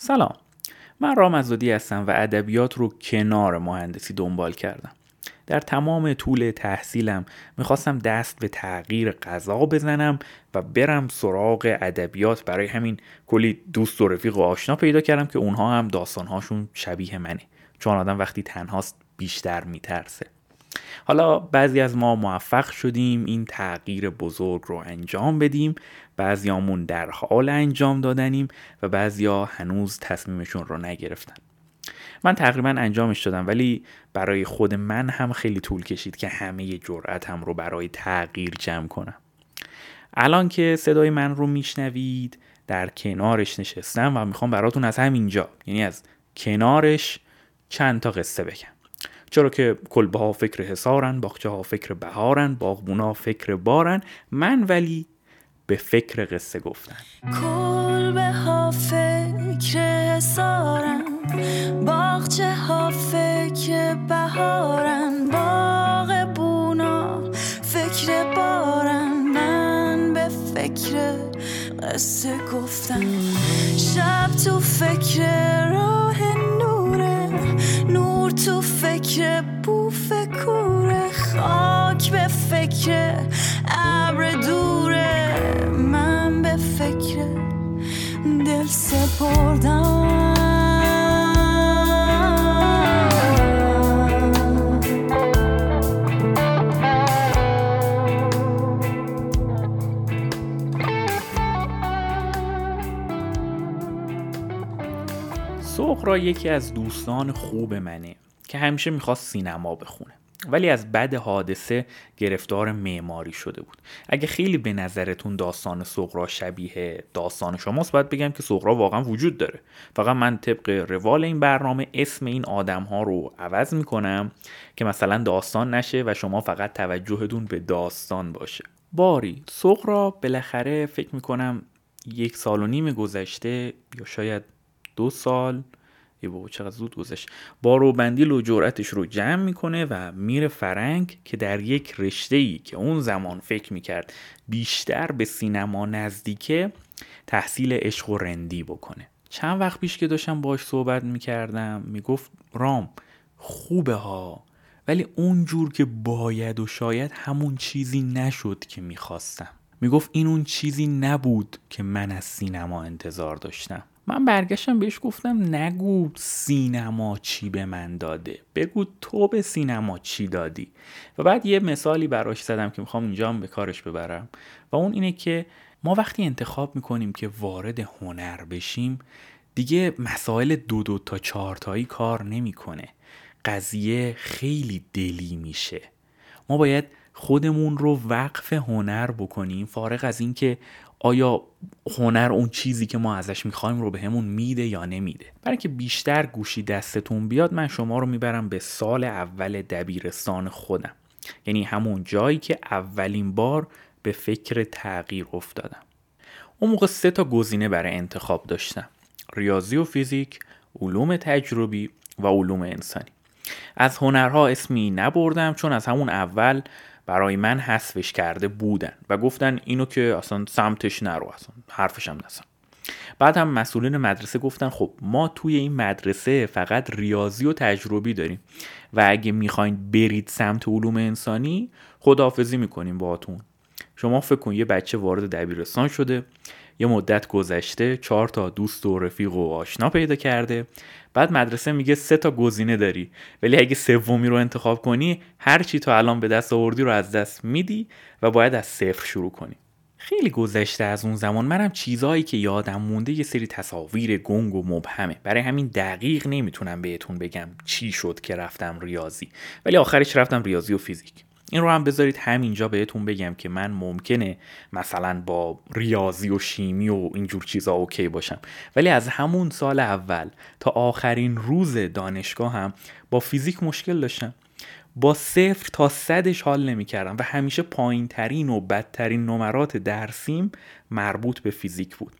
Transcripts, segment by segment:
سلام. من رام ازادی هستم و ادبیات رو کنار مهندسی دنبال کردم. در تمام طول تحصیلم می‌خواستم دست به تغییر غذا بزنم و برم سراغ ادبیات برای همین کلی دوست و رفیق و آشنا پیدا کردم که اونها هم داستانهاشون شبیه منه. چون آدم وقتی تنهاست بیشتر میترسه. حالا بعضی از ما موفق شدیم این تغییر بزرگ رو انجام بدیم بعضیامون در حال انجام دادنیم و بعضیا هنوز تصمیمشون رو نگرفتن. من تقریبا انجامش دادم ولی برای خود من هم خیلی طول کشید که همه جرأتم رو برای تغییر جمع کنم. الان که صدای من رو میشنوید در کنارش نشستم و می‌خوام براتون از همینجا یعنی از کنارش چند تا قصه بگم. چرا که کلبه ها فکر حسارن باغچه ها فکر بهارن باغبونا فکر بارن من ولی به فکر قصه گفتن. کلبه ها فکر حسارن باغچه ها فکر بهارن باغ بونا فکر بارن من به فکر قصه گفتن شب تو فکر راه نوره نور تو فکر بوف کوره. به فکر ابر دوره من به فکر دل سپردم. سغرا یکی از دوستان خوب منه که همیشه می‌خواست سینما بخونه. ولی از بد حادثه گرفتار معماری شده بود. اگه خیلی به نظرتون داستان سغرا شبیه داستان شماست باید بگم که سغرا واقعا وجود داره. فقط من طبق روال این برنامه اسم این آدم ها رو عوض می‌کنم که مثلا داستان نشه و شما فقط توجهتون به داستان باشه. باری سغرا بالاخره فکر می‌کنم یک سال و نیم گذشته یا شاید دو سال یه بابا چقدر زود گذشت. با روبندیل و جرأتش رو جمع می‌کنه و میره فرنگ که در یک رشته ای که اون زمان فکر می‌کرد بیشتر به سینما نزدیکه تحصیل عشق و رندی بکنه. چند وقت پیش که داشتم باش صحبت می‌کردم می‌گفت رام خوبه ها ولی اونجور که باید و شاید همون چیزی نشد که می‌خواستم. می‌گفت این اون چیزی نبود که من از سینما انتظار داشتم. من برگشتم بهش گفتم نگو سینما چی به من داده. بگو تو به سینما چی دادی. و بعد یه مثالی براش زدم که می‌خوام اینجا هم به کارش ببرم. و اون اینه که ما وقتی انتخاب می‌کنیم که وارد هنر بشیم دیگه مسائل دو دو تا چهار تایی کار نمی‌کنه. قضیه خیلی دلی میشه. ما باید خودمون رو وقف هنر بکنیم فارغ از اینکه آیا هنر اون چیزی که ما ازش می‌خوایم رو به میده یا نمیده؟ برای اینکه بیشتر گوشی دستتون بیاد من شما رو می‌برم به سال اول دبیرستان خودم. یعنی همون جایی که اولین بار به فکر تغییر افتادم. اون موقع سه تا گزینه برای انتخاب داشتم. ریاضی و فیزیک علوم تجربی و علوم انسانی. از هنرها اسمی نبردم چون از همون اول برای من حذفش کرده بودن و گفتن اینو که اصلا سمتش نرو اصلا حرفش هم نزن. بعد هم مسئولین مدرسه گفتن خب ما توی این مدرسه فقط ریاضی و تجربی داریم و اگه می‌خواین برید سمت علوم انسانی خداحافظی می‌کنیم باهاتون. شما فکر کن یه بچه وارد دبیرستان شده یه مدت گذشته چهار تا دوست و رفیق و آشنا پیدا کرده بعد مدرسه میگه سه تا گزینه داری. ولی اگه سومی رو انتخاب کنی هر چی تا الان به دست آوردی رو از دست میدی و باید از صفر شروع کنی. خیلی گذشته از اون زمان. منم چیزهایی که یادم مونده یه سری تصاویر گنگ و مبهمه. برای همین دقیق نمی‌تونم بهتون بگم چی شد که رفتم ریاضی. ولی آخرش رفتم ریاضی و فیزیک. این رو هم بذارید همینجا بهتون بگم که من ممکنه مثلا با ریاضی و شیمی و اینجور چیزا اوکی باشم. ولی از همون سال اول تا آخرین روز دانشگاه هم با فیزیک مشکل داشتم. با صفر تا صدش حال نمی کردم و همیشه پایین ترین و بدترین نمرات درسیم مربوط به فیزیک بود.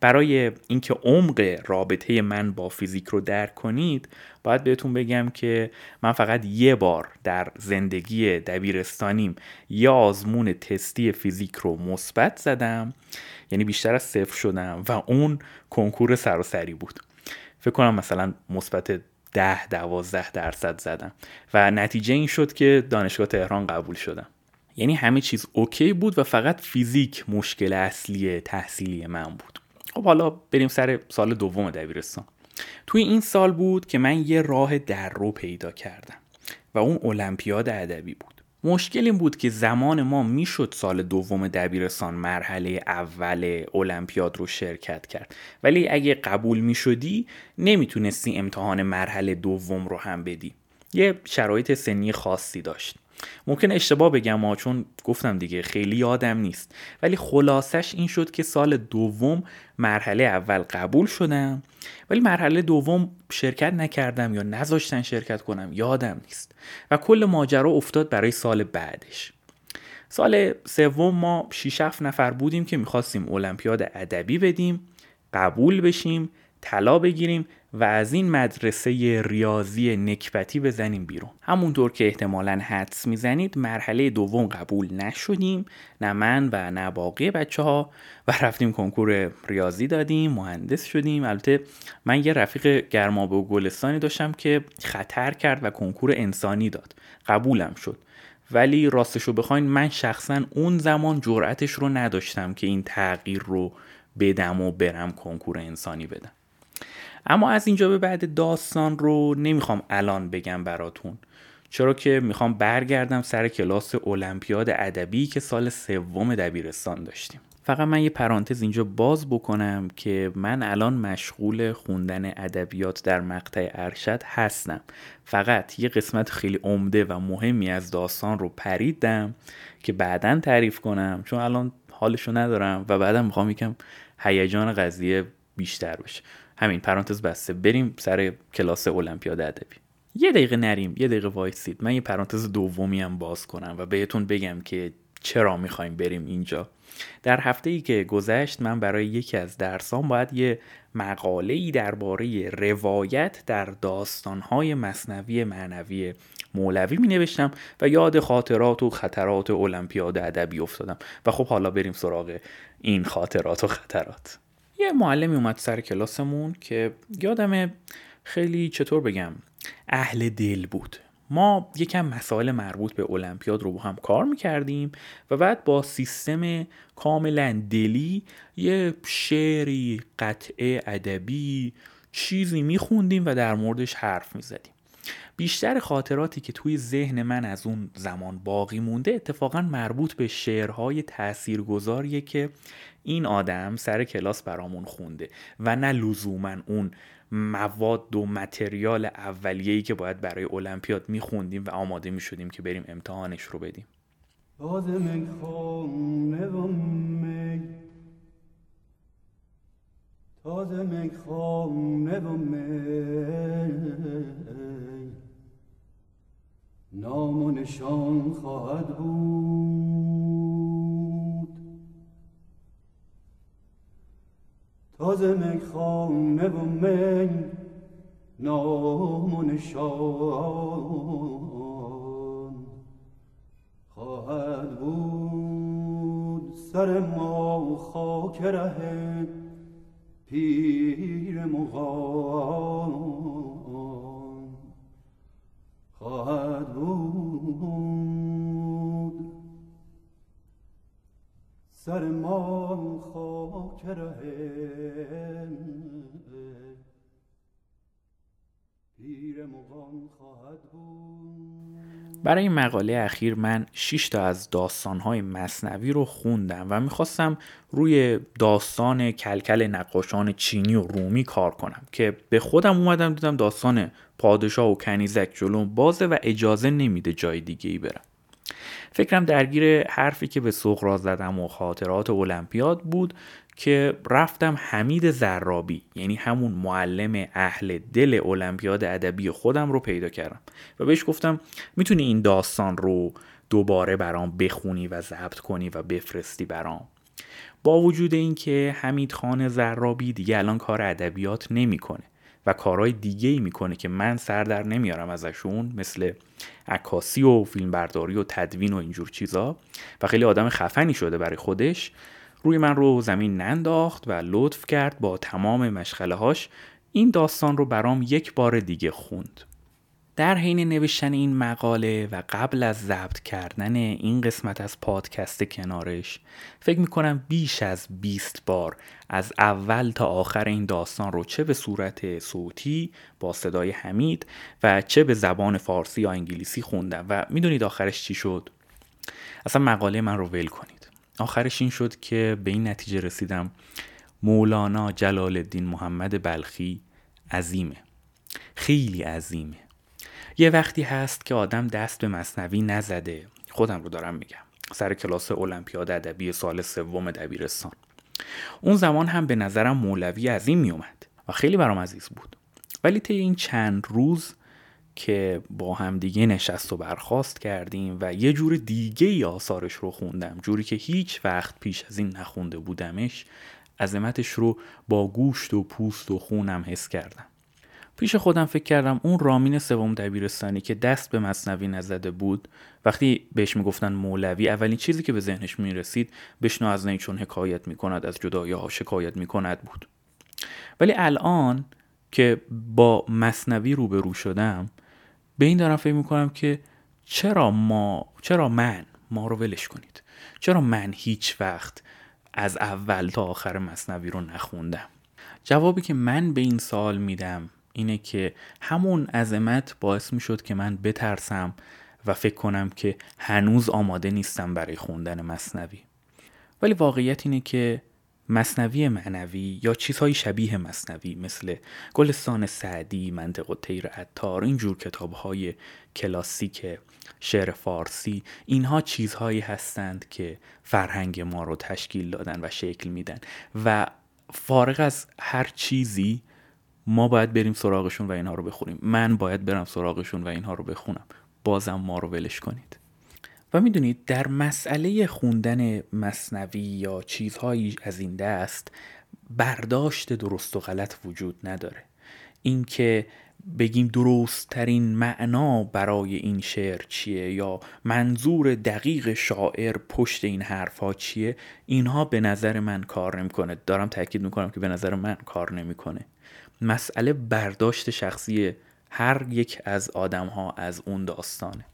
برای اینکه عمق رابطه من با فیزیک رو درک کنید باید بهتون بگم که من فقط یه بار در زندگی دبیرستانیم یه آزمون تستی فیزیک رو مثبت زدم یعنی بیشتر از صفر شدم و اون کنکور سراسری بود. فکر کنم مثلا مثبت ده دوازده درصد زدم و نتیجه این شد که دانشگاه تهران قبول شدم. یعنی همه چیز اوکی بود و فقط فیزیک مشکل اصلی تحصیلی من بود. خب حالا بریم سر سال دوم دبیرستان. توی این سال بود که من یه راه در رو پیدا کردم و اون المپیاد ادبی بود. مشکل این بود که زمان ما می‌شد سال دوم دبیرستان مرحله اول المپیاد رو شرکت کرد. ولی اگه قبول می‌شدی نمی‌تونستی امتحان مرحله دوم رو هم بدی. یه شرایط سنی خاصی داشت. ممکن اشتباه بگم ها چون گفتم دیگه خیلی یادم نیست. ولی خلاصش این شد که سال دوم مرحله اول قبول شدم. ولی مرحله دوم شرکت نکردم یا نذاشتن شرکت کنم یادم نیست. و کل ماجرا افتاد برای سال بعدش. سال سوم ما 6 نفر بودیم که می‌خواستیم المپیاد ادبی بدیم قبول بشیم طلا بگیریم و از این مدرسه ریاضی نکبتی بزنیم بیرون. همونطور که احتمالا حدس می‌زنید مرحله دوم قبول نشدیم. نه من و نه باقی بچه ها و رفتیم کنکور ریاضی دادیم مهندس شدیم. البته من یه رفیق گرمابه و گلستانی داشتم که خطر کرد و کنکور انسانی داد. قبولم شد. ولی راستشو بخواین من شخصا اون زمان جرأتش رو نداشتم که این تغییر رو بدم و برم کنکور انسانی بدم. اما از اینجا به بعد داستان رو نمی‌خوام الان بگم براتون. چرا که می‌خوام برگردم سر کلاس المپیاد ادبی که سال سوم دبیرستان داشتیم. فقط من یه پرانتز اینجا باز بکنم که من الان مشغول خوندن ادبیات در مقطع ارشد هستم. فقط یه قسمت خیلی عمده و مهمی از داستان رو پریدم که بعدا تعریف کنم چون الان حالشو ندارم و بعدا می‌خوام یکم هیجان قضیه بیشتر بشه. همین پرانتز بسته. بریم سر کلاس المپیاد ادبی. یه دقیقه نریم یه دقیقه وایسید. من یه پرانتز دومی هم باز کنم و بهتون بگم که چرا می‌خوایم بریم اینجا. در هفته ای که گذشت من برای یکی از درسان باید یه مقاله ای درباره روایت در داستانهای مصنوی معنوی مولوی می نوشتم و یاد خاطرات و خطرات المپیاد ادبی افتادم. و خب حالا بریم سراغ این خاطرات و خطرات. یه معلمی اومد سر کلاسمون که یادم خیلی چطور بگم اهل دل بود. ما یکم مسائل مربوط به المپیاد رو با هم کار می‌کردیم و بعد با سیستم کاملا دلی یه شعری قطعه ادبی چیزی میخوندیم و در موردش حرف می‌زدیم. بیشتر خاطراتی که توی ذهن من از اون زمان باقی مونده اتفاقا مربوط به شعرهای تاثیرگذاریه که این آدم سر کلاس برامون خونده و نه لزوما اون مواد و متریال اولیه‌ای که باید برای المپیاد میخوندیم و آماده می‌شدیم که بریم امتحانش رو بدیم. تازه نام و نشان خواهد بود. تازه میخانه و می نام و نشان خواهد بود. سر ما خاک ره پیر مغان. پیر خواهد بود. برای مقاله اخیر من 6 تا از داستانهای مصنوی رو خوندم و می‌خواستم روی داستان کلکل نقاشان چینی و رومی کار کنم که به خودم اومدم دیدم داستان پادشاه و کنیزک جلوم بازه و اجازه نمیده جای دیگه ای برم. فکرم درگیر حرفی که به سغرا زدم و خاطرات المپیاد بود که رفتم حمید زرابی یعنی همون معلم اهل دل المپیاد ادبی خودم رو پیدا کردم و بهش گفتم می‌تونی این داستان رو دوباره برام بخونی و ضبط کنی و بفرستی برام. با وجود اینکه حمید خان زرابی دیگه الان کار ادبیات نمی‌کنه و کارهای دیگه ای می‌کنه که من سر در نمیارم ازشون مثل عکاسی و فیلمبرداری و تدوین و اینجور چیزا و خیلی آدم خفنی شده برای خودش روی من رو زمین ننداخت و لطف کرد با تمام مشغله هاش این داستان رو برام یک بار دیگه خوند در حین نوشتن این مقاله و قبل از ضبط کردن این قسمت از پادکست کنارش فکر می‌کنم بیش از 20 بار از اول تا آخر این داستان رو چه به صورت صوتی با صدای حمید و چه به زبان فارسی یا انگلیسی خوندم و می‌دونید آخرش چی شد؟ اصلا مقاله من رو ول کنید آخرش این شد که به این نتیجه رسیدم. مولانا جلال الدین محمد بلخی عظیمه. خیلی عظیمه. یه وقتی هست که آدم دست به مصنوی نزده. خودم رو دارم میگم. سر کلاس المپیاد ادبی سال سوم دبیرستان. اون زمان هم به نظرم مولوی عظیم میومد و خیلی برام عزیز بود. ولی طی این چند روز که با هم دیگه نشست و برخواست کردیم و یه جور دیگه ای آثارش رو خوندم. جوری که هیچ وقت پیش از این نخونده بودمش عظمتش رو با گوشت و پوست و خونم حس کردم. پیش خودم فکر کردم اون رامین سوم دبیرستانی که دست به مصنوی نزده بود وقتی بهش می‌گفتن مولوی اولین چیزی که به ذهنش می‌رسید بشنو از نی چون حکایت می‌کند از جدایی ها شکایت می‌کند بود. ولی الان که با مصنوی روبرو شدم به این دارم فکر می‌کنم که چرا ما چرا من ما رو ولش کنید. چرا من هیچ وقت از اول تا آخر مصنوی رو نخوندم؟ جوابی که من به این سال میدم اینه که همون عظمت باعث می شد که من بترسم و فکر کنم که هنوز آماده نیستم برای خوندن مصنوی. ولی واقعیت اینه که مصنوی معنوی یا چیزهای شبیه مصنوی مثل گلستان سعدی منطق و تیر عطار اینجور کتابهای کلاسیک شعر فارسی اینها چیزهایی هستند که فرهنگ ما رو تشکیل دادن و شکل میدن. و فارغ از هر چیزی ما باید بریم سراغشون و اینها رو بخونیم. من باید برم سراغشون و اینها رو بخونم. بازم ما رو ولش کنید. و می‌دونید در مسئله خوندن مصنوی یا چیزهایی از این دست برداشت درست و غلط وجود نداره. اینکه بگیم درست ترین معنا برای این شعر چیه یا منظور دقیق شاعر پشت این حرفها چیه اینها به نظر من کار نمی‌کنه. دارم تاکید می‌کنم که به نظر من کار نمی‌کنه. مسئله برداشت شخصی هر یک از آدم ها از اون داستانه.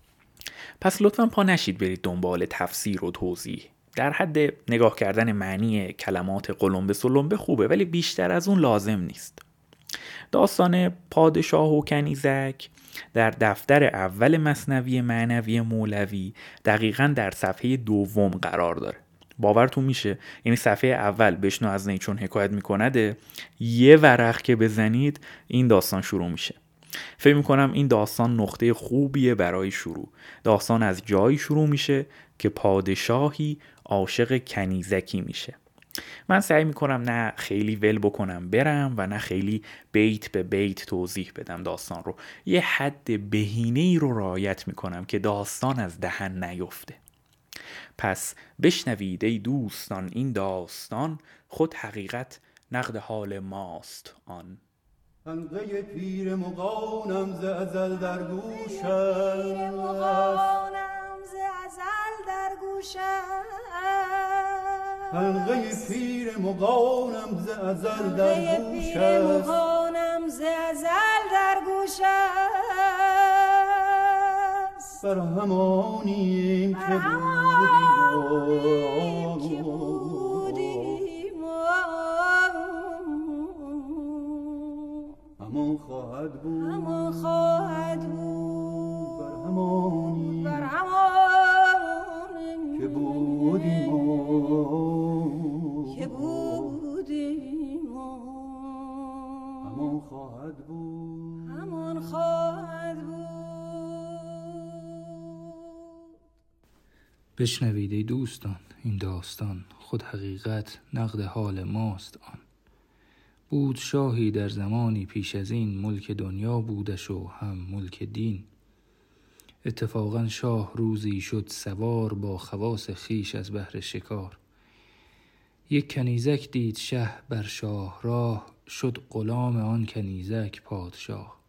پس لطفا پا نشید برید دنبال تفسیر و توضیح. در حد نگاه کردن معنی کلمات قلمبه سلمبه خوبه ولی بیشتر از اون لازم نیست. داستان پادشاه و کنیزک در دفتر اول مصنوی معنوی مولوی دقیقا در صفحه دوم قرار داره. باورتون میشه؟ یعنی صفحه اول بشنو از نی چون حکایت میکنده یه ورق که بزنید این داستان شروع میشه. فکر می‌کنم این داستان نقطه خوبیه برای شروع. داستان از جایی شروع میشه که پادشاهی عاشق کنیزکی میشه. من سعی می‌کنم نه خیلی ول بکنم برم و نه خیلی بیت به بیت توضیح بدم داستان رو. یه حد بهینه ای رو رعایت می‌کنم که داستان از دهن نیفته. پس بشنوید ای دوستان این داستان خود حقیقت نقد حال ماست آن. حلقه پیر مقانم ز ازل در گوشم. گوشم. حلقه پیر مقانم ز ازل در در گوشم. بر همانیم که بودیم. همان خواهد بود. همان خواهد بود. بر همانی بر همانی که بودیم که بودیم همان خواهد بود. همان خواهد بود. بشنوید ای دوستان این داستان خود حقیقت نقد حال ماست آن. بود شاهی در زمانی پیش از این ملک دنیا بودش و هم ملک دین. اتفاقا شاه روزی شد سوار با خواس خیش از بهر شکار. یک کنیزک دید شه بر شاه راه شد غلام آن کنیزک پادشاه.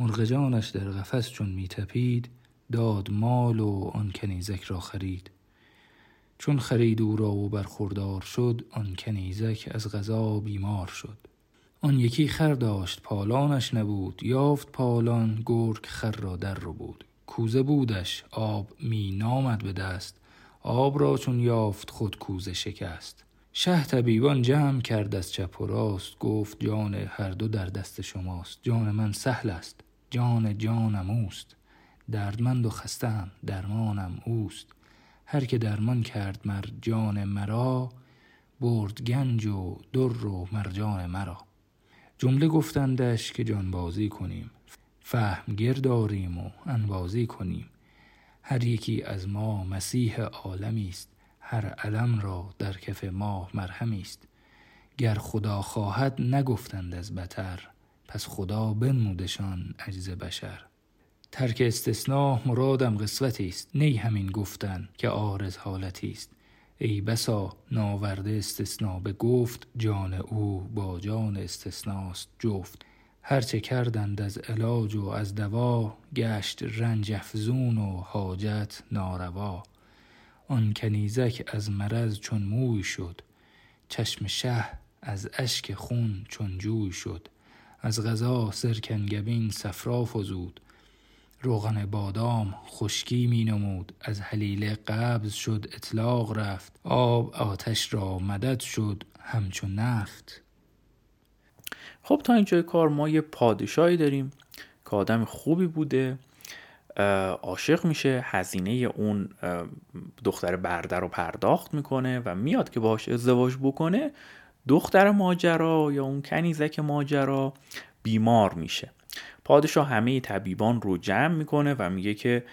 مرغ جانش در قفس چون می تپید داد مال و آن کنیزک را خرید. چون خرید او را و برخوردار شد آن کنیزک از غذا بیمار شد. آن یکی خر داشت پالانش نبود. یافت پالان گرگ خر را در رو بود. کوزه بودش آب می نامد به دست. آب را چون یافت خود کوزه شکست. شه طبیبان جمع کرد از چپ و راست. گفت جان هر دو در دست شماست. جان من سهل است. جان جانم اوست. دردمند و خستم درمانم اوست. هر که درمان کرد مر جان مرا برد گنج و در و مرجان مرا. جمله گفتندش که جانبازی کنیم فهم داریم و انبازی کنیم. هر یکی از ما مسیح عالمی است هر علم را در کف ماه مرهمی است. گر خدا خواهد نگفتند از بتر پس خدا بنمودشان عجز بشر. ترک استثناء مرادم قسوتی است. نی همین گفتن که عارض حالتی است. ای بسا ناورده استثنا به گفت جان او با جان استثناست جفت. هرچه کردند از علاج و از دوا گشت رنج افزون و حاجت ناروا. آن کنیزک از مرض چون موی شد چشم شه از اشک خون چون جوی شد. از غذا سرکنگبین صفرا فزود روغن بادام خشکی می نمود. از حلیله قبض شد اطلاق رفت. آب آتش را مدد شد همچون نفت. خب تا اینجای کار ما یه پادشاهی داریم که آدم خوبی بوده عاشق میشه. هزینه اون دختر برده رو پرداخت می‌کنه و میاد که باش ازدواج بکنه دختر ماجرا یا اون کنیزک ماجرا بیمار میشه. پادشاه همه طبیبان رو جمع می‌کنه و میگه که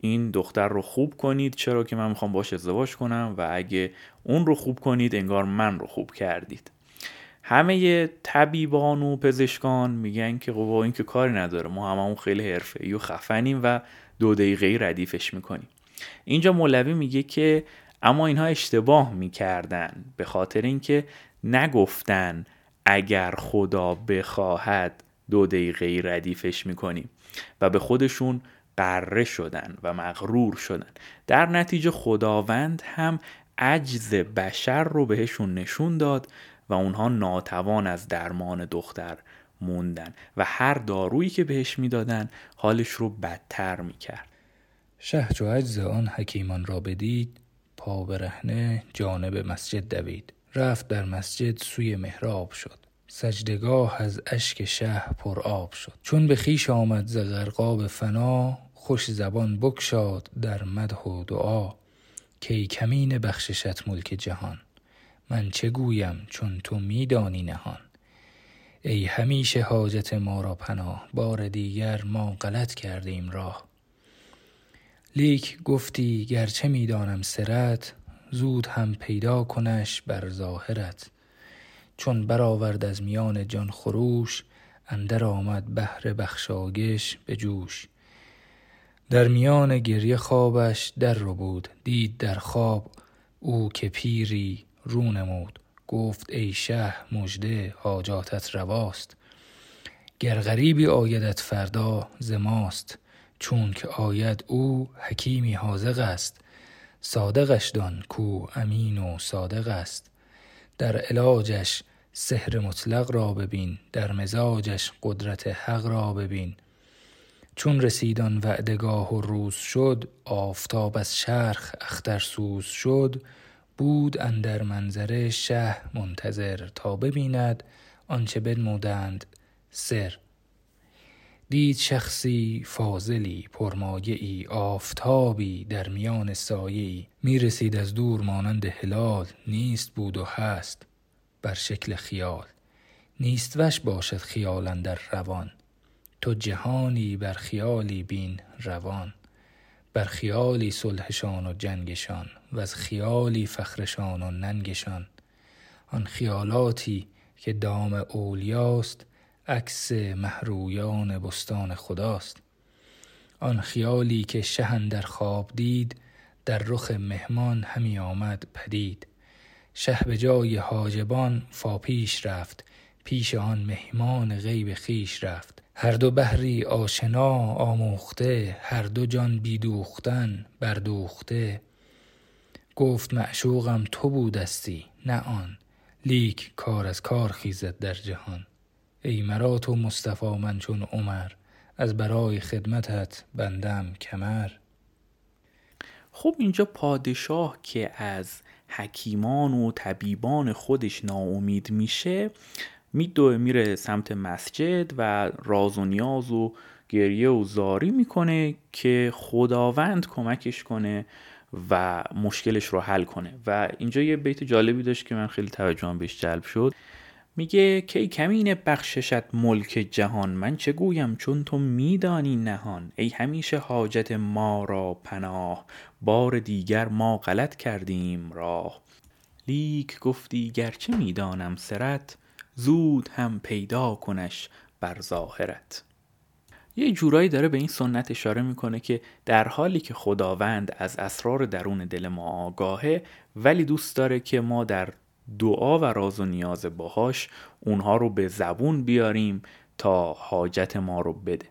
این دختر رو خوب کنید چرا که من می‌خوام باش ازدواج کنم و اگه اون رو خوب کنید انگار من رو خوب کردید. همه طبیبان و پزشکان میگن که خب این که کاری نداره ما هممون خیلی حرفه‌ای و خفنیم و دو دقیقه ردیفش می‌کنیم. اینجا مولوی میگه که اما اینها اشتباه می‌کردن به خاطر اینکه نگفتن اگر خدا بخواهد دو دقیقه ردیفش می‌کنیم و به خودشون قره شدن و مغرور شدن. در نتیجه خداوند هم عجز بشر رو بهشون نشون داد و اونها ناتوان از درمان دختر موندن و هر دارویی که بهش می‌دادن حالش رو بدتر می‌کرد. شه چو عجز آن حکیمان را بدید پا برهنه جانب مسجد دوید. رفت در مسجد سوی محراب شد. سجدگاه از اشک شه پر آب شد. چون به خیش آمد ز غرقاب فنا خوش زبان بکشاد در مدح و دعا. کی کمین بخششت ملک جهان من چه گویم چون تو میدانی نهان. ای همیشه حاجت ما را پناه بار دیگر ما غلط کردیم راه. لیک گفتی گرچه می‌دانم سرت زود هم پیدا کنش بر ظاهرت. چون برآورد از میان جان خروش اندر آمد بهر بخشاگش به جوش. در میان گریه خوابش در رو بود دید در خواب او که پیری رو نمود. گفت ای شه مژده حاجاتت رواست. گر غریبی آیدت فردا ز ماست چون که آید او حکیمی حاذق است. صادقش دان کو امین و صادق است. در علاجش سحر مطلق را ببین در مزاجش قدرت حق را ببین. چون رسیدان وعدگاه و روز شد آفتاب از شرخ اخترسوز شد بود اندر منظره شه منتظر تا ببیند آنچه بنمودند سر. دید شخصی فاضلی پرمایعی آفتابی در میان سایه‌ای. می رسید از دور مانند هلال نیست بود و هست بر شکل خیال. نیست وش باشد خیال در روان. تو جهانی بر خیالی بین روان. بر خیالی صلحشان و جنگشان و از خیالی فخرشان و ننگشان. آن خیالاتی که دام اولیاست عکس محرویان بستان خداست. آن خیالی که شهن در خواب دید در رخ مهمان همی آمد پدید. شه به جای حاجبان فاپیش رفت پیش آن مهمان غیب خیش رفت. هر دو بحری آشنا آموخته هر دو جان بیدوختن بردوخته. گفت معشوقم تو بودستی نه آن. لیک کار از کار خیزد در جهان. ای مرا تو مصطفی من چون عمر از برای خدمتت بندم کمر. خب اینجا پادشاه که از حکیمان و طبیبان خودش ناامید میشه میدوه میره سمت مسجد و راز و نیاز و گریه و زاری می‌کنه که خداوند کمکش کنه و مشکلش رو حل کنه. و اینجا یه بیت جالبی داشت که من خیلی توجهم بهش جلب شد. میگه کی کمین بخششت ملک جهان من چه گویم چون تو میدانی نهان؟ ای همیشه حاجت ما را پناه بار دیگر ما غلط کردیم راه. لیک گفتی گرچه می‌دانم سرت زود هم پیدا کنش بر ظاهرت. یه جورایی داره به این سنت اشاره می‌کنه که در حالی که خداوند از اسرار درون دل ما آگاهه ولی دوست داره که ما در دعا و راز و نیاز باهاش اونها رو به زبون بیاریم تا حاجت ما رو بده.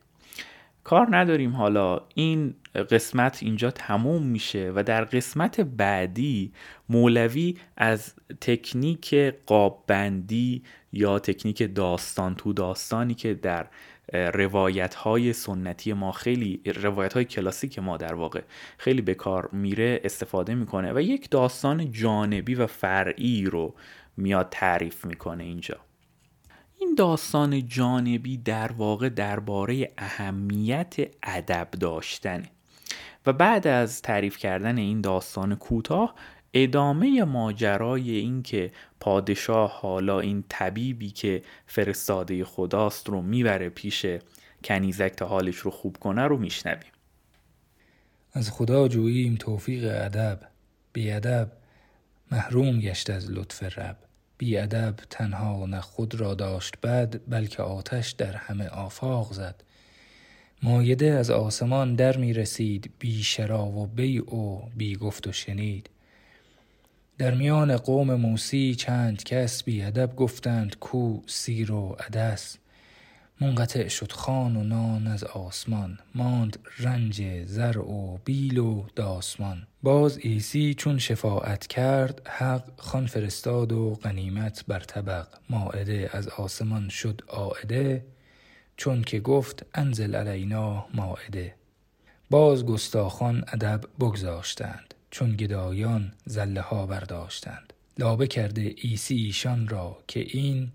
کار نداریم حالا. این قسمت اینجا تموم میشه و در قسمت بعدی مولوی از تکنیک قاببندی یا تکنیک داستان تو داستانی که در روایت های سنتی ما خیلی روایت های کلاسیک ما در واقع خیلی به کار میره استفاده می‌کنه و یک داستان جانبی و فرعی رو میاد تعریف می‌کنه اینجا. این داستان جانبی در واقع درباره اهمیت ادب داشتنه و بعد از تعریف کردن این داستان کوتاه ادامه ماجرای این که پادشاه حالا این طبیبی که فرستاده خداست رو می‌بره پیش کنیزک تا حالش رو خوب کنه رو میشنویم. از خدا جوییم توفیق ادب. بی ادب محروم گشت از لطف رب. بی ادب تنها نه خود را داشت بد بلکه آتش در همه آفاق زد. مایده از آسمان در می رسید بی شرا و بی او بی گفت و شنید. در میان قوم موسی چند کس بی ادب گفتند کو سیر و عدس. منقطع شد خان و نان از آسمان ماند رنج زر و بیل و داسمان باز عیسی چون شفاعت کرد حق خان فرستاد و غنیمت بر طبق. ماعده از آسمان شد آعده چون که گفت انزل علینا ماعده. باز گستاخان ادب بگذاشتند. چون گدایان زله ها برداشتند. لابه کرده عیسی ایشان را که این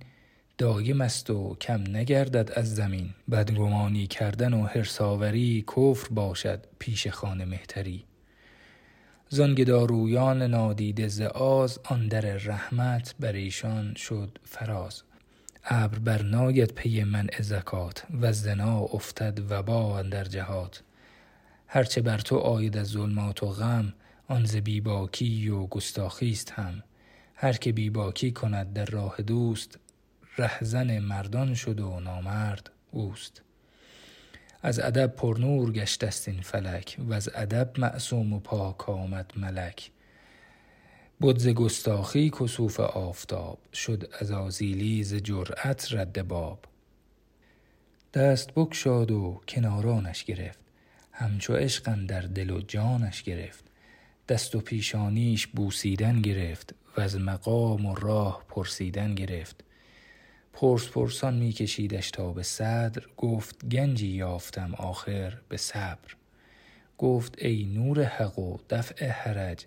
دایم است و کم نگردد از زمین. بدگمانی کردن و هرساوری کفر باشد پیش خانه مهتری. زنگ دارویان نادیده ز آن در رحمت بر ایشان شد فراز. ابر بر ناید پی منع زکات و زنا افتد وبا در جهات. هرچه بر تو آید از ظلمات و غم آن ز بیباکی و گستاخی است هم. هر که بیباکی کند در راه دوست رهزن مردان شد و نامرد اوست. از ادب پرنور گشت است این فلک و از ادب معصوم و پاک آمد ملک. بود ز گستاخی کسوف آفتاب شد از آزیلی ز جرأت رد باب. دست بکشاد و کنارانش گرفت همچو عشق در دل و جانش گرفت. دست و پیشانیش بوسیدن گرفت و از مقام و راه پرسیدن گرفت. پرس پرسان می کشیدش تا به صدر گفت گنجی یافتم آخر به صبر. گفت ای نور حق و دفع حرج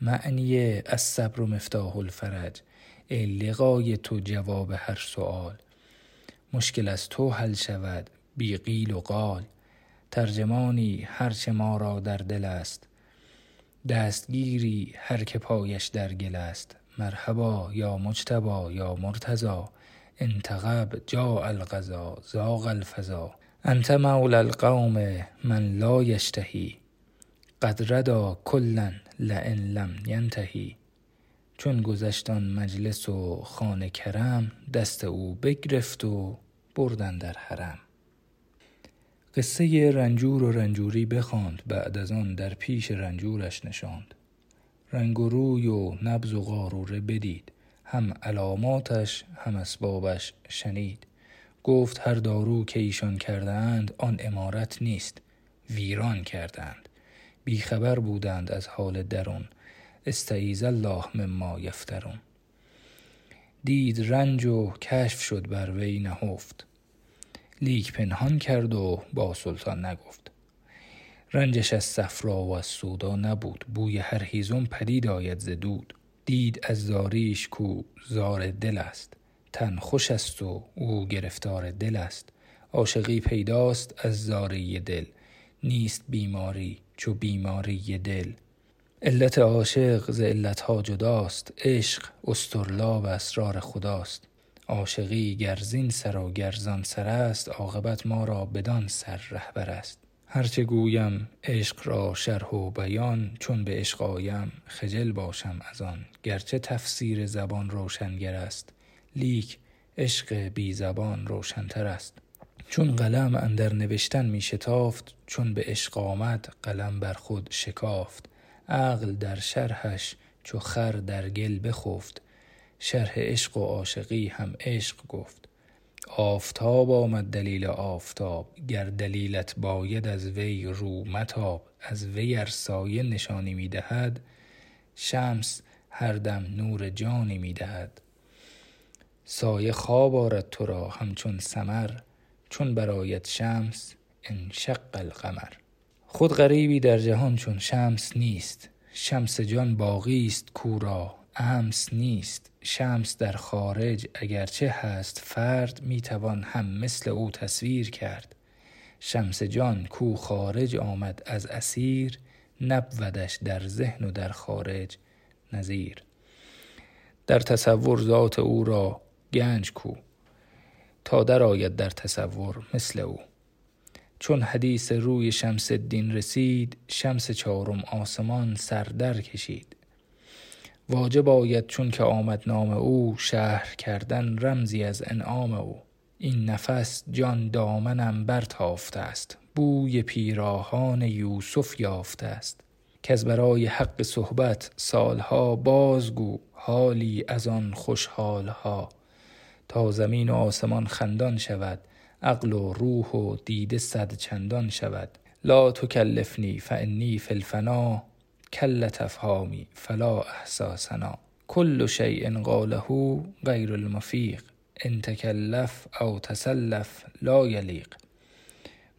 معنی از صبر و مفتاح الفرج. ای لقای تو جواب هر سوال مشکل از تو حل شود بی قیل و قال. ترجمانی هرچه ما را در دل است. دستگیری هر که پایش در گل است. مرحبا یا مجتبا یا مرتضا انتقب جا القضا زاغ الفضا. انت مول القوم من لا یشتهی. قد ردا کلا لئن لم ینتهی. چون گذشتان مجلس و خانه کرم دست او بگرفت و بردن در حرم. قصه رنجور و رنجوری بخواند بعد از آن در پیش رنجورش نشاند. رنگ و روی و نبز و قاروره بدید. هم علاماتش هم اسبابش شنید. گفت هر دارو که ایشان کردند آن امارت نیست. ویران کردند بیخبر بودند از حال درون. استعیز الله مما یفترون. دید رنج و کشف شد بر وی نهفت. لیک پنهان کرد و با سلطان نگفت. رنجش از صفرا و از سودا نبود. بوی هر هیزم پدید آید ز دود. دید از زاریش کو زار دل است. تن خوش است و او گرفتار دل است. عاشقی پیداست از زاری دل. نیست بیماری چو بیماری دل. علت عاشق ز علتها جداست. عشق استرلاب اسرار خداست. عاشقی گرزین سر و گرزان سر است عاقبت ما را بدان سر رهبر است. هرچه گویم عشق را شرح و بیان چون به عشق آیم خجل باشم از آن. گرچه تفسیر زبان روشنگر است لیک عشق بی زبان روشنتر است. چون قلم اندر نوشتن می شتافت چون به عشق آمد قلم بر خود شکافت. عقل در شرحش چو خر در گل بخفت. شرح عشق و عاشقی هم عشق گفت. آفتاب آمد دلیل آفتاب گر دلیلت باید از وی رو متاب از وی ار سایه نشانی می دهد شمس هر دم نور جانی می دهد. سایه خواب آرد تو را همچون سمر چون برآید شمس انشق القمر. خود غریبی در جهان چون شمس نیست شمس جان باقی است کو را امس نیست. شمس در خارج اگرچه هست فرد می توان هم مثل او تصویر کرد. شمس جان کو خارج آمد از اسیر نبودش در ذهن و در خارج نظیر. در تصور ذات او را گنج کو تا درآید در تصور مثل او. چون حدیث روی شمس الدین رسید شمس چهارم آسمان سر در کشید. واجب آید چون که آمد نام او شهر کردن رمزی از انعام او. این نفس جان دامنم برتافته است بوی پیراهان یوسف یافته است. که از برای حق صحبت سالها بازگو حالی از آن خوشحالها. تا زمین و آسمان خندان شود عقل و روح و دیده صد چندان شود. لا تکلفنی فانی فی الفنا. کل تفهامی فلا احساسنا کل شیء قاله غیر المفیق ان تکلف او تسلف لا یلیق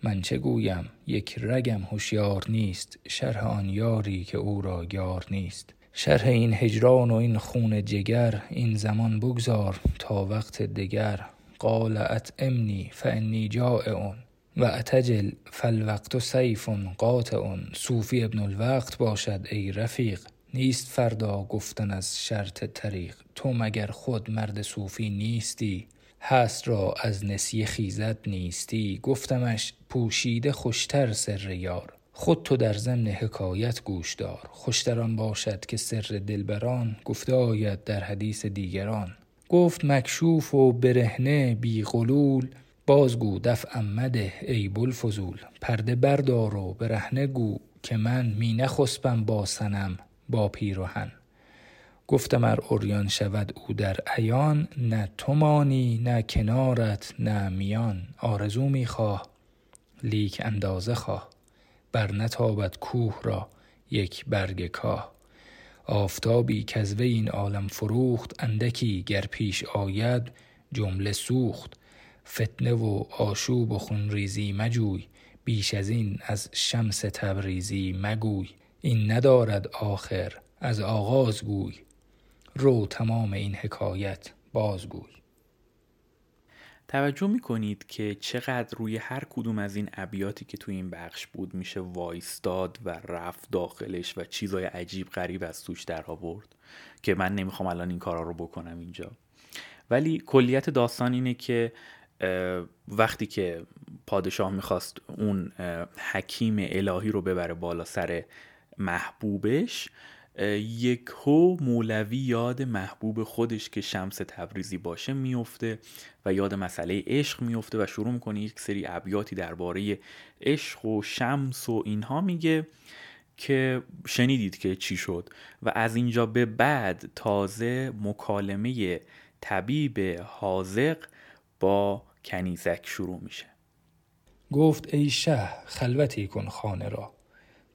من چه گویم؟ یک رگم هوشیار نیست. شرح آن یاری که او را یار نیست. شرح این هجران و این خون جگر این زمان بگذار تا وقت دگر. قال اطعمنی فانی جائع. و اتجل فالوقت سیف قاطع صوفی ابن الوقت باشد ای رفیق. نیست فردا گفتن از شرط طریق. تو مگر خود مرد صوفی نیستی؟ هست را از نسیه خیزت نیستی. گفتمش پوشیده خوشتر سر یار. خود تو در ضمن حکایت گوش دار. خوشتران باشد که سر دلبران گفته آید در حدیث دیگران. گفت مکشوف و برهنه بی غلول. بازگو دفعم مده ای بوالفضول. پرده بردار و برهنه گو که من می نخسبم با صنم با پیرهن. گفتم ار عریان شود او در عیان نه تو مانی نه کنارت نه میان. آرزو می خواه لیک اندازه خواه. بر نتابد کوه را یک برگ کاه. آفتابی کز این عالم فروخت اندکی گر پیش آید جمله سوخت. فتنه و آشوب و خونریزی مجوی بیش از این از شمس تبریزی مگوی. این ندارد آخر از آغاز گوی. رو تمام این حکایت بازگوی توجه می‌کنید که چقدر روی هر کدوم از این ابیاتی که توی این بخش بود میشه وایستاد و رفت داخلش و چیزای عجیب غریب از توش در آورد؟ که من نمی‌خوام الان این کارا رو بکنم اینجا. ولی کلیت داستان اینه که وقتی که پادشاه می‌خواست اون حکیم الهی رو ببره بالا سر محبوبش یک هو مولوی یاد محبوب خودش که شمس تبریزی باشه میفته و یاد مسئله عشق میفته و شروع می‌کنه یک سری ابیاتی درباره عشق و شمس و اینها میگه که شنیدید که چی شد. و از اینجا به بعد تازه مکالمه طبیب حاضق با کنیزک شروع میشه. گفت ای شه خلوتی کن خانه را.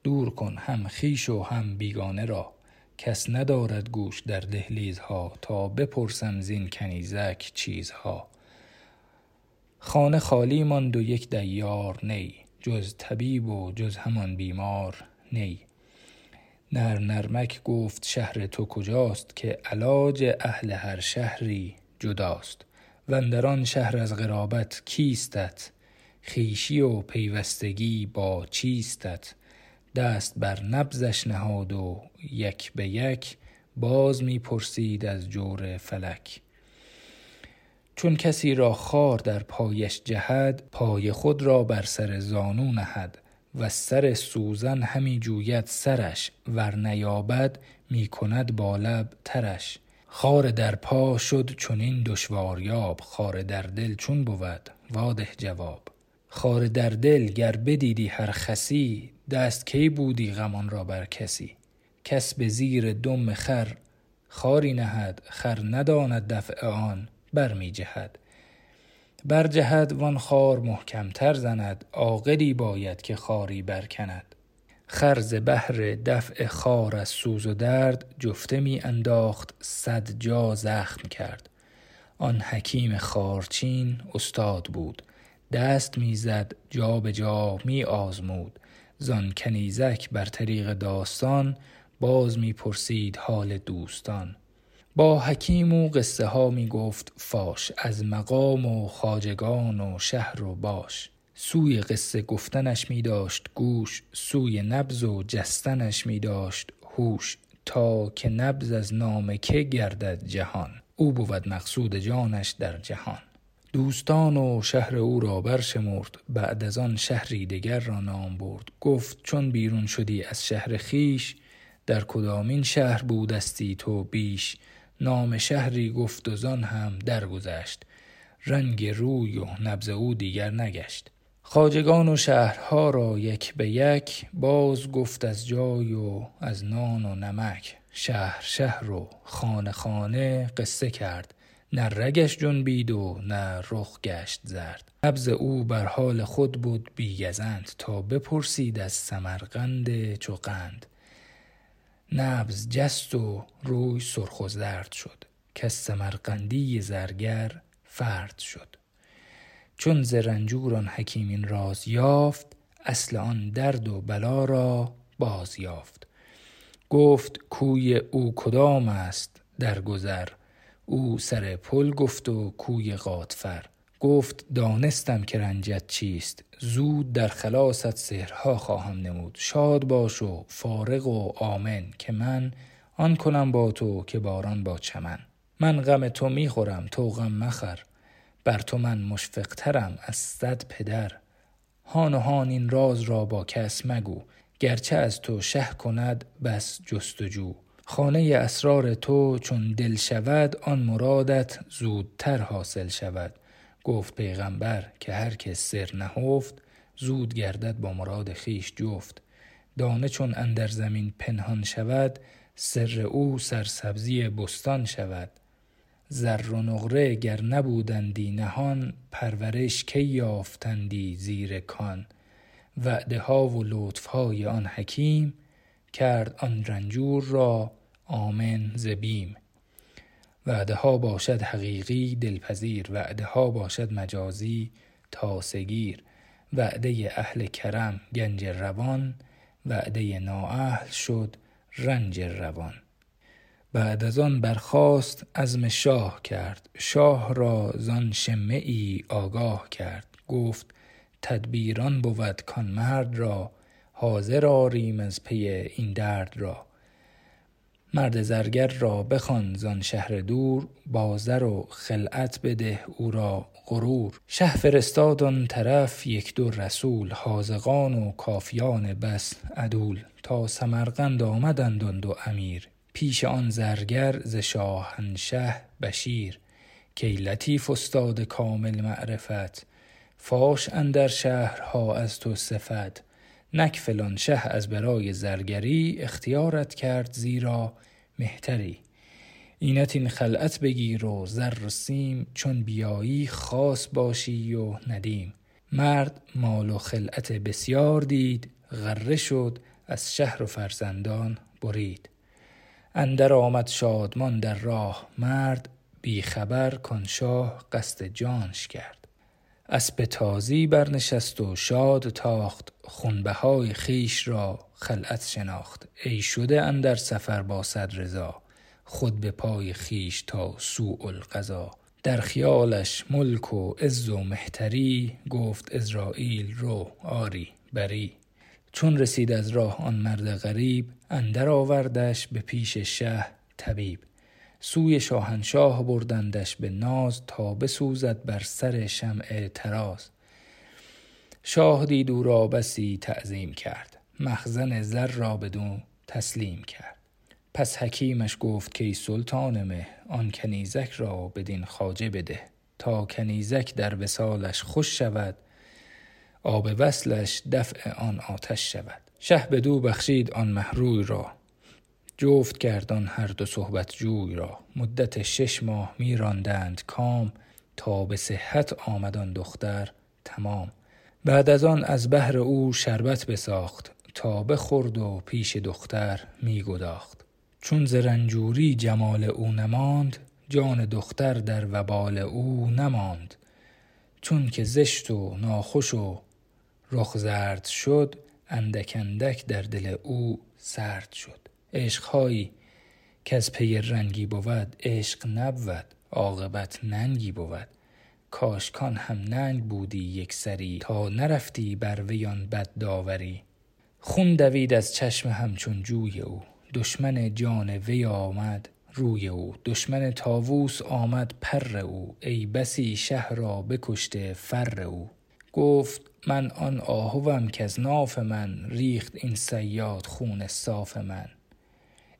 دور کن هم خیش و هم بیگانه را. کس ندارد گوش در دهلیزها تا بپرسم زین کنیزک چیزها. خانه خالی ماند و یک دیار نی. جز طبیب و جز همان بیمار نی. نر نرمک گفت شهر تو کجاست که علاج اهل هر شهری جداست. و شهر از غرابت کیستت؟ خیشی و پیوستگی با چیستت؟ دست بر نبزش نهاد و یک به یک باز می پرسید از جور فلک. چون کسی را خار در پایش جهد پای خود را بر سر زانو نهد و سر سوزن همی جوید سرش ور نیابد می کند با لب ترش. خار در پا شد چنین دشواریاب خار در دل چون بود؟ واده جواب خار در دل گر بدیدی هر خسی دست کی بودی غمان را بر کسی؟ کس به زیر دم خر خاری نهد خر نداند دفع آن بر می جهد. بر جهد وان خار محکمتر زند عاقلی باید که خاری برکند. خرز بهر دفع خار از سوز و درد جفته می انداخت صد جا زخم کرد. آن حکیم خارچین استاد بود. دست می‌زد جا به جا می آزمود. زان کنیزک بر طریق داستان باز می پرسید حال دوستان. با حکیم و قصه ها می گفت فاش از مقام و خاجگان و شهر و باش. سوی قصه گفتنش می داشت گوش سوی نبز و جستنش می داشت هوش تا که نبز از نام که گردد جهان. او بود مقصود جانش در جهان. دوستان و شهر او را برشمرد بعد از آن شهری دگر را نام برد. گفت چون بیرون شدی از شهر خیش در کدامین شهر بودستی تو بیش؟ نام شهری گفت و زان هم درگذشت. رنگ روی و نبز او دیگر نگشت. خاجگان و شهرها را یک به یک باز گفت از جای و از نان و نمک. شهر شهر و خانه خانه قصه کرد. نه رگش جنبید و نه رخ گشت زرد. نبز او بر حال خود بود بیگزند تا بپرسید از سمرقند چوقند نبز جست و روی سرخ و زرد شد. که سمرقندی زرگر فرد شد. چون ز رنجور آن حکیم این راز یافت اصل آن درد و بلا را باز یافت. گفت کوی او کدام است در گذر؟ او سر پل گفت و کوی غاتفر گفت دانستم که رنجت چیست. زود در خلاصت سهرها خواهم نمود. شاد باش و فارغ و آمن که من آن کنم با تو که باران با چمن. من غم تو می‌خورم تو غم مخر. بر تو من مشفقترم از صد پدر. هان و هان این راز را با کس مگو گرچه از تو شه کند بس جستجو. خانه اسرار تو چون دل شود آن مرادت زودتر حاصل شود. گفت پیغمبر که هر که سر نهفت زود گردد با مراد خیش جفت. دانه چون اندر زمین پنهان شود سر او سرسبزی بستان شود. زر و نقره گر نبودندی نهان پرورش کی یافتندی زیر کان؟ وعده ها و لطف های آن حکیم کرد آن رنجور را آمن زبیم وعده ها باشد حقیقی دلپذیر وعده ها باشد مجازی تاسگیر وعده اهل کرم گنج روان وعده نااهل شد رنج روان. بعد از آن برخاست عزم شاه کرد شاه را زان شمه ای آگاه کرد گفت تدبیران بود کان مرد را حاضر آریم از پی این درد را. مرد زرگر را بخوان زان شهر دور بازر و خلعت بده او را غرور. شه فرستاد آن طرف یک دو رسول حاذقان و کافیان بس عدول. تا سمرقند آمدند آن دو امیر. پیش آن زرگر ز شاهنشه بشیر. کی لطیف استاد کامل معرفت فاش اندر شهرها از تو صفت. نک فلان شه از برای زرگری اختیارت کرد زیرا مهتری. اینت این خلعت بگیر و زر و سیم چون بیایی خاص باشی و ندیم. مرد مال و خلعت بسیار دید غره شد از شهر و فرزندان برید. اندر آمد شادمان در راه مرد بی خبر کن شاه قصد جانش کرد. اسب تازی برنشست و شاد تاخت خونبهای خیش را خلعت شناخت. ای شده اندر سفر با صد رضا خود به پای خیش تا سوء القضا. در خیالش ملک و عز و مهتری گفت ازرائیل رو آری بری. چون رسید از راه آن مرد غریب اندر آوردش به پیش شه طبیب. سوی شاهنشاه بردندش به ناز تا بسوزد بر سر شمع تراز شاه دید او را بسی تعظیم کرد. مخزن زر را بدون تسلیم کرد. پس حکیمش گفت که ای سلطان مه آن کنیزک را بدین خاجه بده تا کنیزک در وسالش خوش شود آب وصلش دفع آن آتش شود. شه بدو بخشید آن محروی را. جفت کردان هر دو صحبت جوی را. مدت شش ماه می راندند کام. تا به صحت آمد آن دختر تمام. بعد از آن از بهر او شربت بساخت. تا بخورد و پیش دختر می گداخت چون ز رنجوری جمال او نماند جان دختر در وبال او نماند. چون که زشت و ناخوش و رخ زرد شد اندک اندک در دل او سرد شد. عشقهایی که از پی رنگی بود عشق نبود عاقبت ننگی بود. کاشکان هم ننگ بودی یک سری تا نرفتی بر ویان بد داوری. خون دوید از چشم همچون جوی او. دشمن جان وی آمد روی او. دشمن تاووس آمد پر او. ای بسی شه را بکشته فر او. گفت من آن آهوم که از ناف من ریخت این سیاد خون صاف من.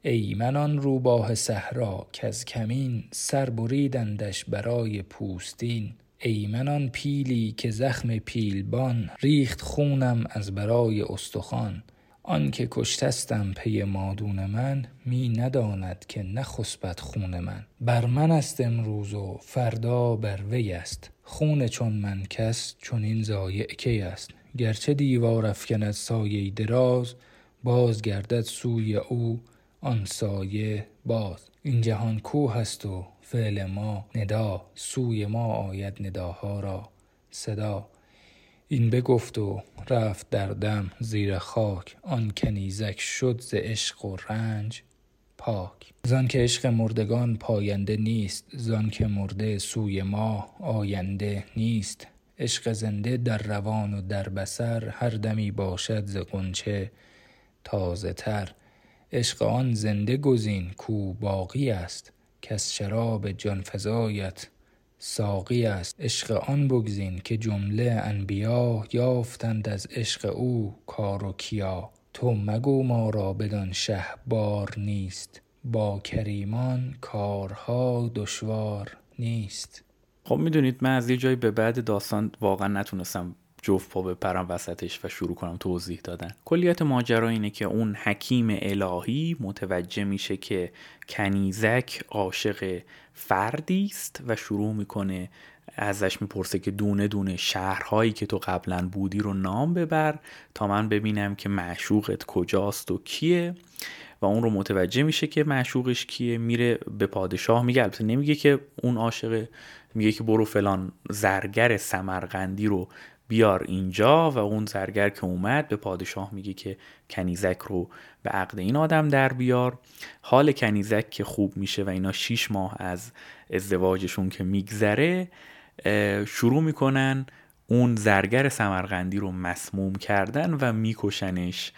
ای من آن روباه صحرا از کمین سر بریدندش برای پوستین. ای من آن پیلی که زخم پیلبان ریخت خونم از برای استخوان. آنکه کشتستم پی مادون من می نداند که نخسبد خون من. بر من است امروز و فردا بر وی است. خون چون من کس چنین ضایع کی است؟ گرچه دیوار افکند سایه دراز باز گردد سوی او آن سایه باز. این جهان کوه است و فعل ما ندا سوی ما آید نداها را صدا. این بگفت و رفت در دم زیر خاک. آن کنیزک شد ز عشق و رنج پاک. زان که عشق مردگان پاینده نیست زان که مرده سوی ما آینده نیست. عشق زنده در روان و در بسر هر دمی باشد ز غنچه تازه تر. عشق آن زنده گزین کو باقی است. کز شراب جان فزایت ساقی است. عشق آن بگزین که جمله انبیا یافتند از عشق او کار و کیا. تو مگو ما را بدان شه بار نیست. با کریمان کارها دشوار نیست. خب می‌دونید من از یه جایی به بعد داستان واقعا نتونستم جفت پا بپرم وسطش و شروع کنم توضیح دادن. کلیت ماجرا اینه که اون حکیم الهی متوجه میشه که کنیزک عاشق فردی است و شروع می‌کنه ازش می‌پرسه که دونه دونه شهرهایی که تو قبلا بودی رو نام ببر تا من ببینم که معشوقت کجاست و کیه. و اون رو متوجه میشه که معشوقش کیه. میره به پادشاه میگه البته نمیگه که اون عاشقه میگه که برو فلان زرگر سمرقندی رو بیار اینجا و اون زرگر که اومد به پادشاه میگه که کنیزک رو به عقد این آدم در بیار. حال کنیزک که خوب میشه و اینا شیش ماه از ازدواجشون که میگذره شروع می‌کنن اون زرگر سمرقندی رو مسموم کردن و میکشنش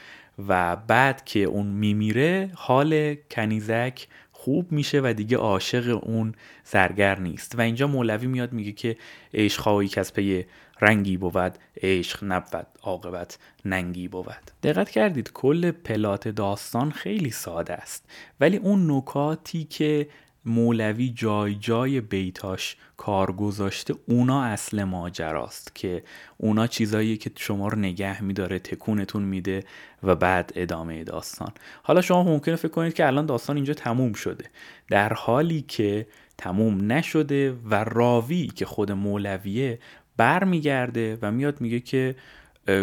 و بعد که اون میمیره حال کنیزک خوب میشه و دیگه عاشق اون زرگر نیست. و اینجا مولوی میاد میگه که عشق که از پی رنگی بود عشق نبود عاقبت ننگی بود. دقت کردید کل پلات داستان خیلی ساده است. ولی اون نکاتی که مولوی جای جای بیتاش کار گذاشته اونا اصل ماجراست که اونا چیزایی که شما رو نگه میداره تکونتون میده و بعد ادامه داستان. حالا شما ممکنه فکر کنید که الان داستان اینجا تموم شده. در حالی که تموم نشده و راوی که خود مولویه برمیگرده و میاد میگه که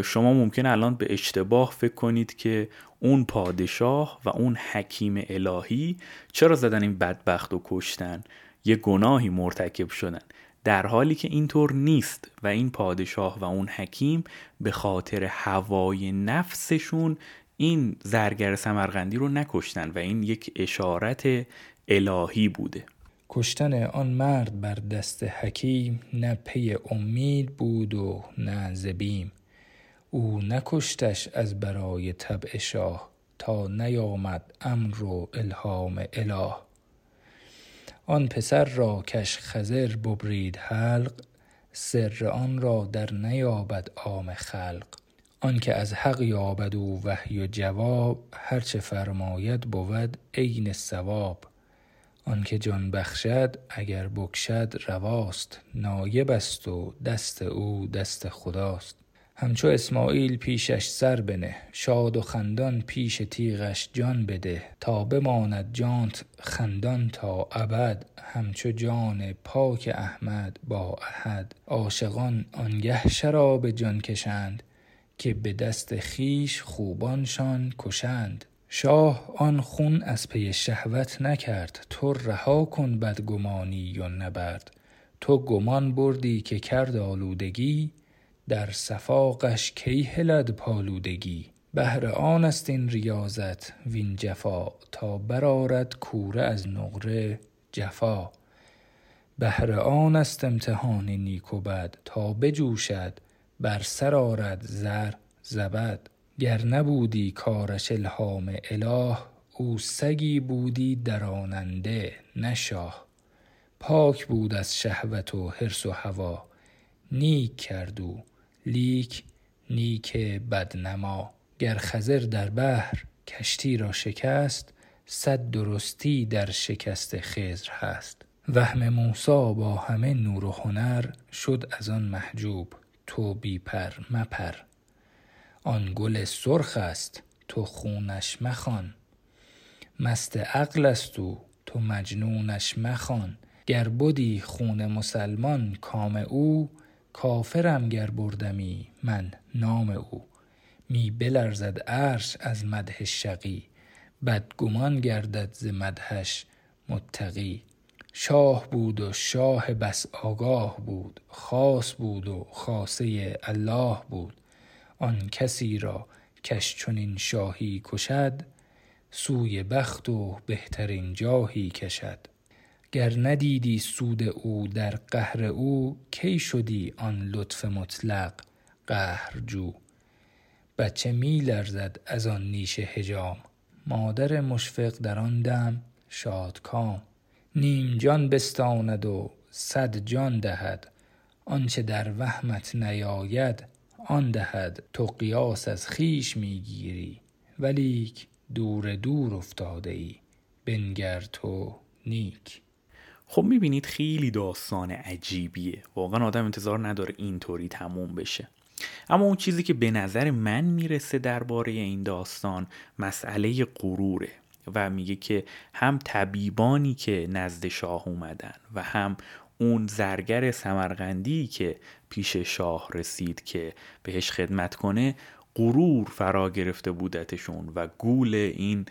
شما ممکن الان به اشتباه فکر کنید که اون پادشاه و اون حکیم الهی چرا زدن این بدبخت و کشتن؟ یه گناهی مرتکب شدن. در حالی که اینطور نیست و این پادشاه و اون حکیم به خاطر هوای نفسشون این زرگر سمرغندی رو نکشتن و این یک اشارت الهی بوده. کشتن آن مرد بر دست حکیم نه پی امید بود و نه زبیم. او نکشتش از برای طبع شاه تا نیامد امر و الهام اله. آن پسر را کش خزر ببرید حلق سر آن را در نیابد عام خلق. آنکه از حق یابد و وحی و جواب هرچه فرماید بود عین ثواب. آنکه جان بخشد اگر بکشد رواست. نایب است و دست او دست خداست. همچو اسماعیل پیشش سر بنه شاد و خندان پیش تیغش جان بده. تا بماند جانت خندان تا ابد همچو جان پاک احمد با احد. عاشقان آنگه شراب جان کشند که به دست خیش خوبانشان کشند. شاه آن خون از پی شهوت نکرد تو رها کن بدگمانی و نبرد. تو گمان بردی که کرد آلودگی در صفاقش کی هلد پالودگی. بهر آن است این ریاضت وین جفا تا برآرد کوره از نقره جفا. بهر آن است امتحان نیک و بد تا بجوشد بر سر آرد زر زبد. گر نبودی کارش الهام اله او سگی بودی دراننده نه شاه. پاک بود از شهوت و حرص و هوا نیک کرد او لیک نیک بدنما. گر خضر در بحر کشتی را شکست صد درستی در شکست خضر هست. وهم موسی با همه نور و هنر شد از آن محجوب تو بی پر مپر. آن گل سرخ است تو خونش مخوان. مست عقل است او تو مجنونش مخوان. گر بدی خون مسلمان کام او کافرم گر بردمی من نام او. می بلرزد عرش از مدح شقی بدگمان گردد ز مدحش متقی. شاه بود و شاه بس آگاه بود خاص بود و خاصه الله بود. آن کسی را کش چنین شاهی کشد سوی بخت و بهترین جاهی کشد. گر ندیدی سود او در قهر او کی شدی آن لطف مطلق قهرجو؟ بچه می لرزد از آن نیش حجام. مادر مشفق در آن دم شادکام نیم جان بستاند و صد جان دهد. آنچه در وهمت نیاید آن دهد تو قیاس از خویش می گیری ولیک دور دور افتاده ای بنگر تو نیک. خب می‌بینید خیلی داستان عجیبیه. واقعا آدم انتظار نداره اینطوری تموم بشه. اما اون چیزی که به نظر من می‌رسه درباره این داستان مسئله غروره و میگه که هم طبیبانی که نزد شاه اومدن و هم اون زرگر سمرقندی که پیش شاه رسید که بهش خدمت کنه غرور فرا گرفته بودتشون و گول این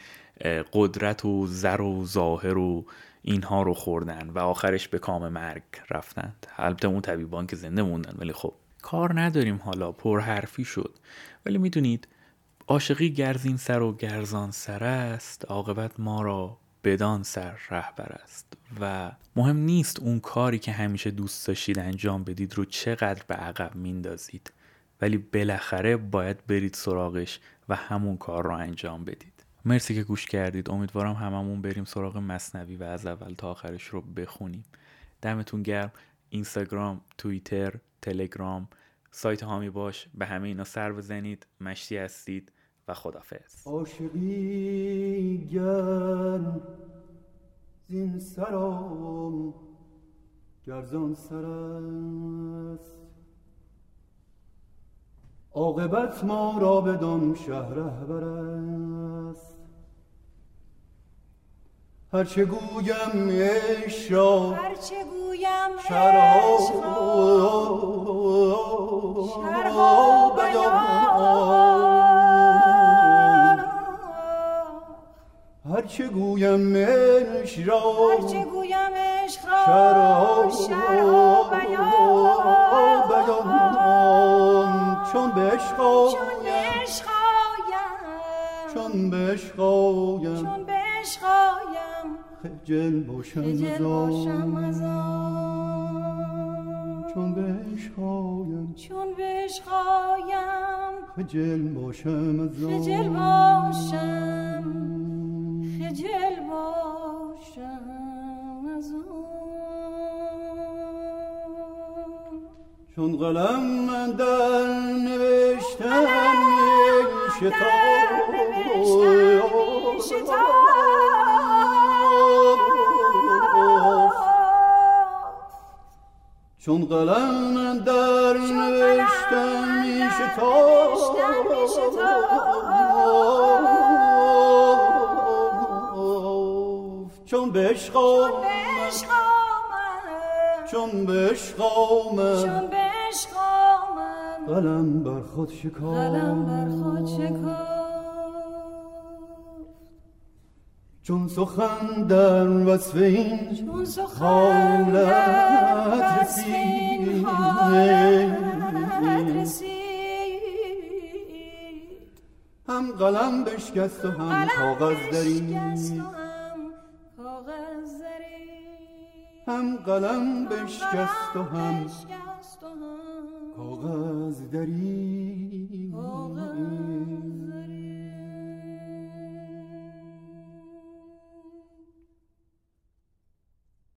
قدرت و زر و ظاهر و اینها رو خوردن و آخرش به کام مرگ رفتند البته اون طبیبان که زنده موندن ولی خب کار نداریم حالا پرحرفی شد. ولی می‌دونید عاشقی گرزین سر و گرزان سر است عاقبت ما را بدان سر رهبر است. و مهم نیست اون کاری که همیشه دوست داشتید انجام بدید رو چقدر به عقب میندازید ولی بالاخره باید برید سراغش و همون کار رو انجام بدید. مرسی که گوش کردید. امیدوارم هممون بریم سراغ مصنوی و از اول تا آخرش رو بخونیم. دمتون گرم. اینستاگرام توییتر تلگرام سایت هامی باش. به همه اینا سر بزنید. مشتی هستید و خدافز عاشقی زین سرام گرزان سر است. عاقبت ما را بدان شهر رهبر است. هرچه گویم عشق را هرچه گویم شرها شرها بیان. هرچه گویم عشق را. هرچه گویم عشق را. شراب بیان. چون به عشق چون به عشق چون به عشق خجل باشم از چون به عشق چون به عشق خجل باشم از خجل باشم. خجل باشم از چون قلم من در نوشتم چون قلم در نوشتم می چون به عشق چون به عشق چون به عشق قلم بر خود شکار قلم بر خود شکار چون سخن در وصف این چون سخن در وصف این حالت رسید. هم قلم بشکست و هم کاغذ دری هم قلم بشکست و هم کاغذ داری.